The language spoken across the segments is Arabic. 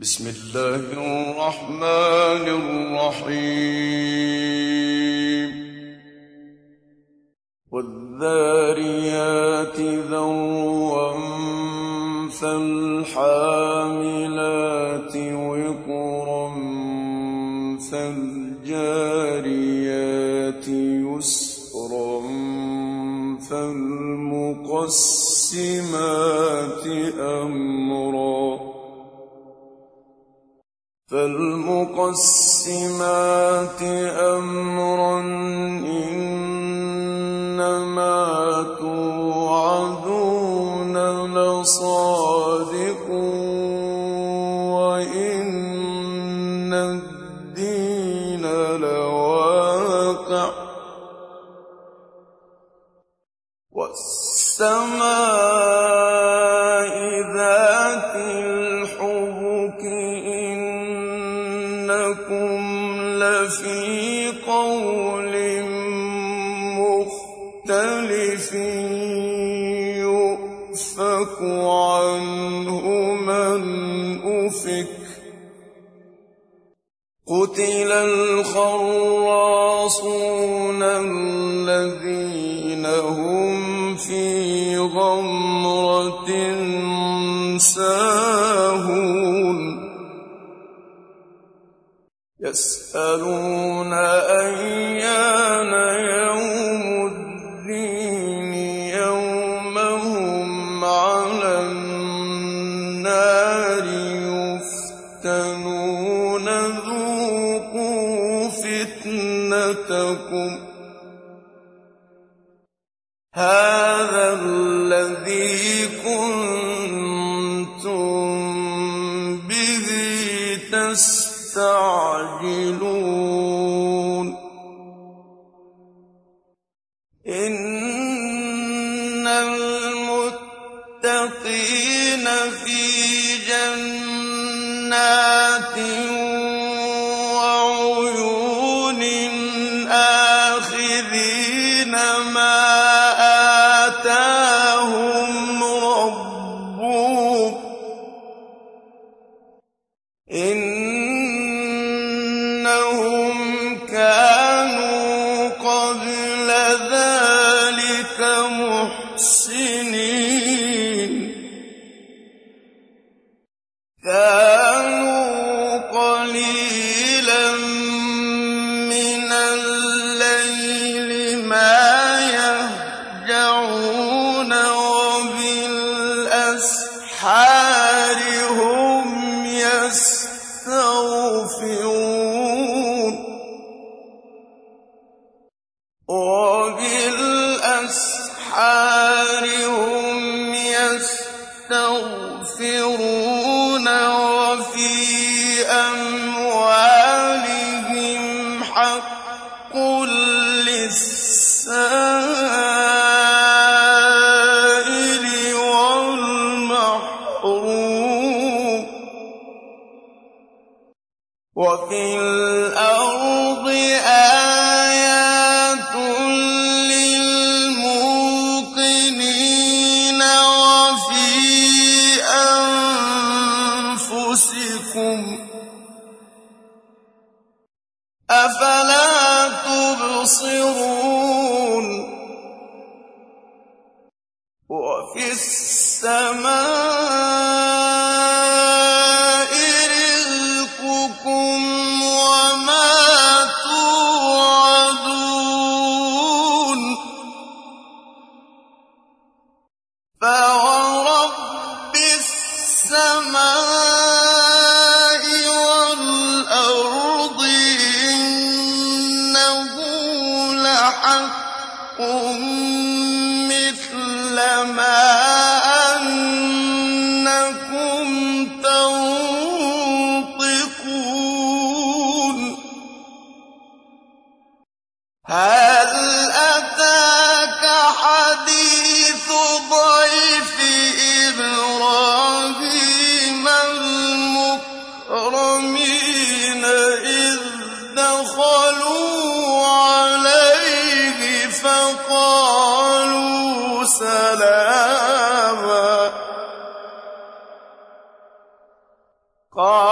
بسم الله الرحمن الرحيم. والذاريات ذروا فالحاملات وقرا فالجاريات يسرا فالمقسمات أمرا فالمقسمات أمرا مختلف يؤفك عنه من أفك. قتل الخراصون الذين هم في غمرة ساهون. يسألون أيان فتنتكم هذا الذي كنتم به تستعجلون. إن المتقين في جنات كانوا تبصرون وفي السماء مثل قَالَ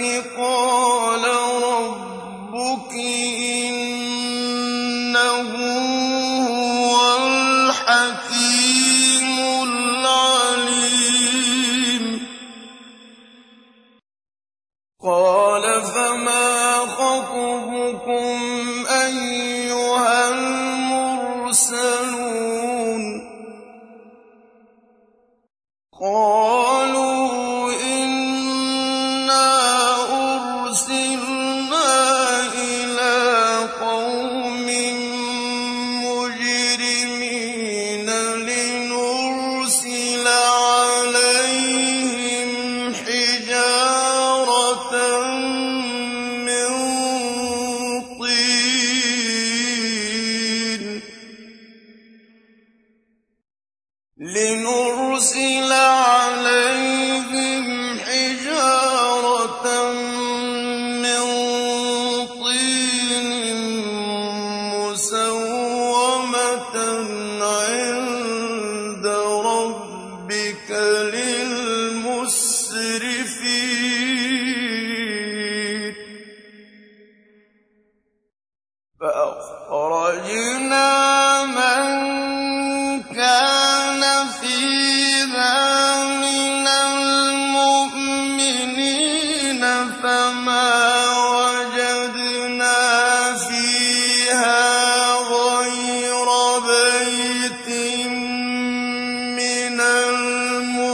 كَذَٰلِكِ مُّسَوَّمَةً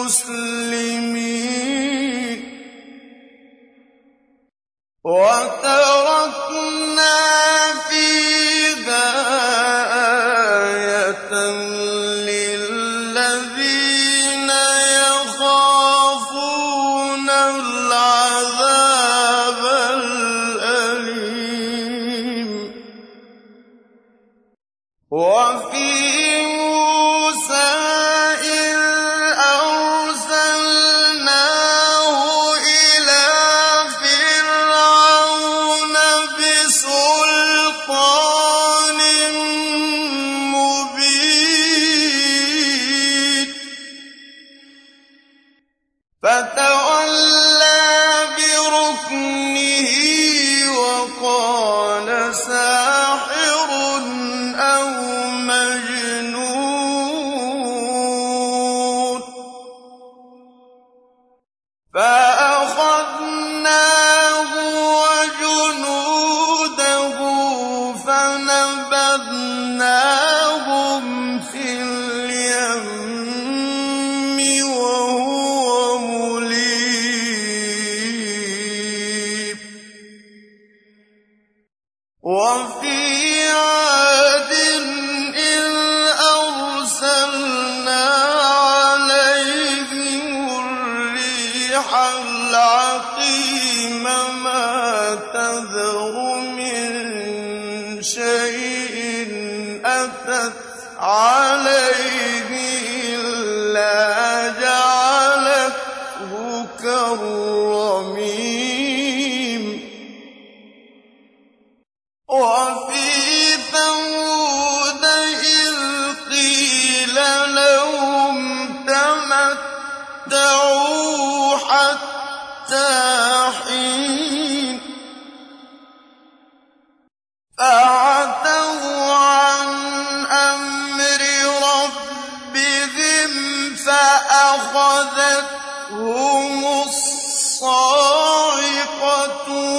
الْمُسْلِمِينَ مِن شَيْءٍ أَتَتْ عَلَيْهِ إِلَّا فأخذتهم الصاعقة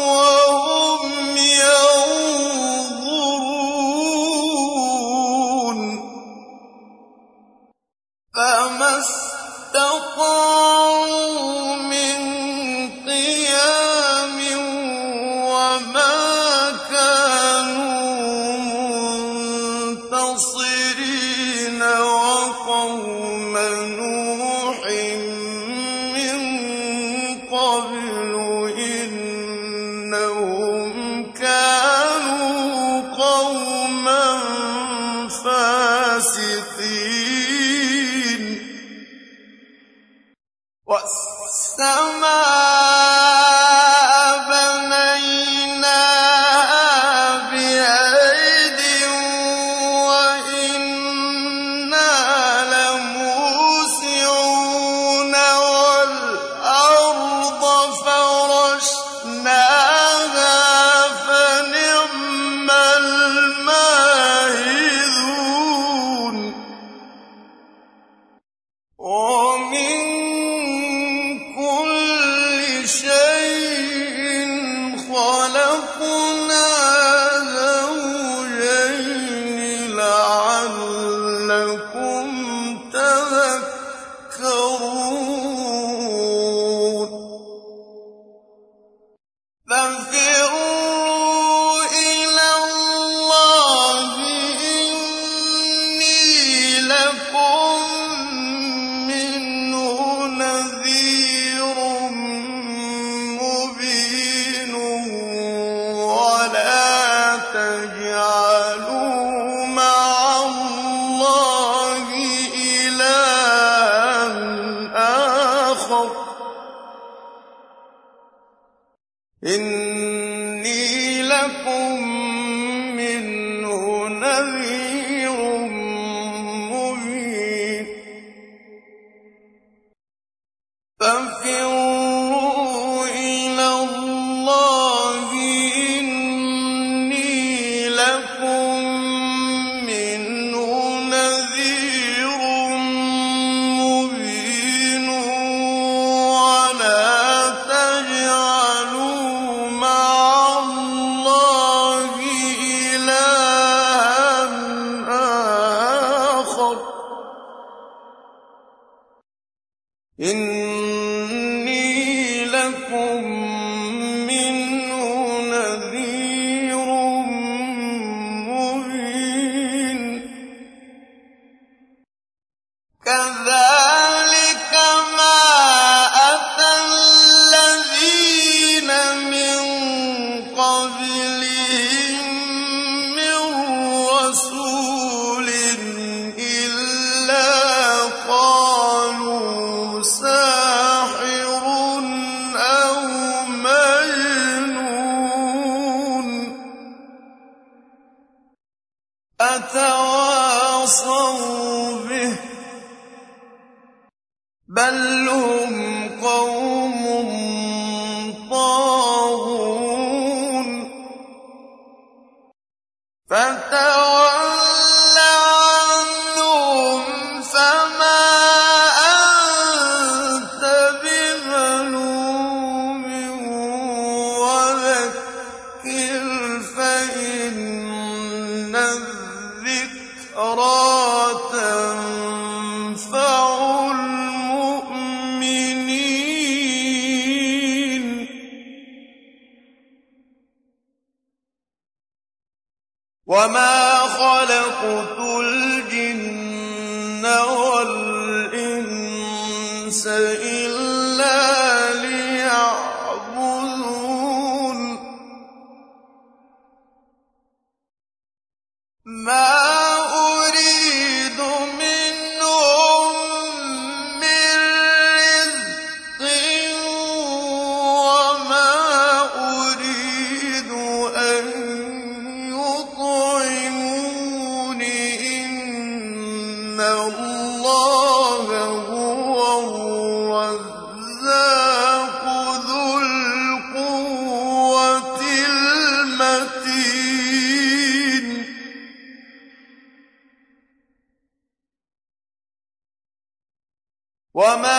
وهم ينظرون. فما استطاعوا من قيام وما كانوا منتصرين وقوم ففي لكم إن وَمَا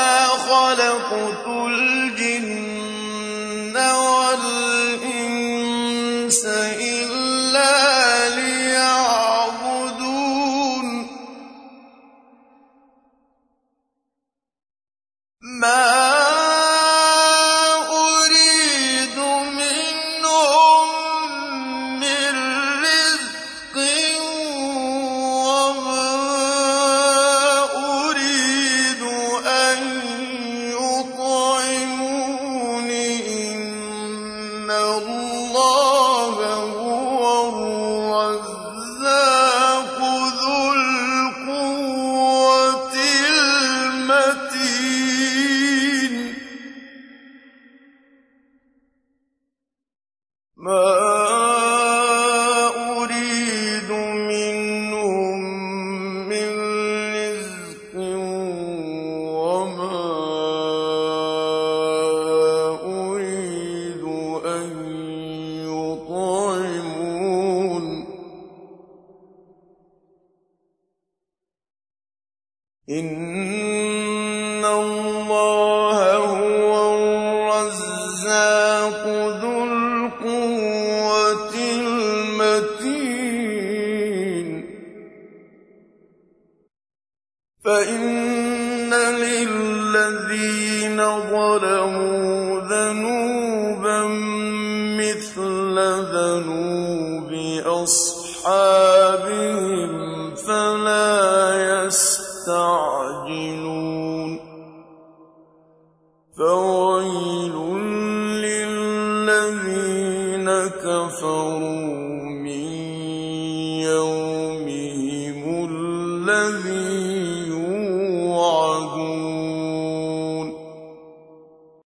لِلَّذِينَ ظَلَمُوا